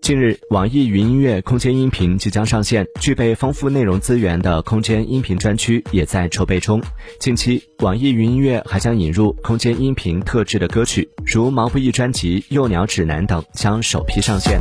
近日，网易云音乐空间音频即将上线，具备丰富内容资源的空间音频专区也在筹备中。近期，网易云音乐还将引入空间音频特制的歌曲，如毛不易专辑《幼鸟指南》等，将首批上线。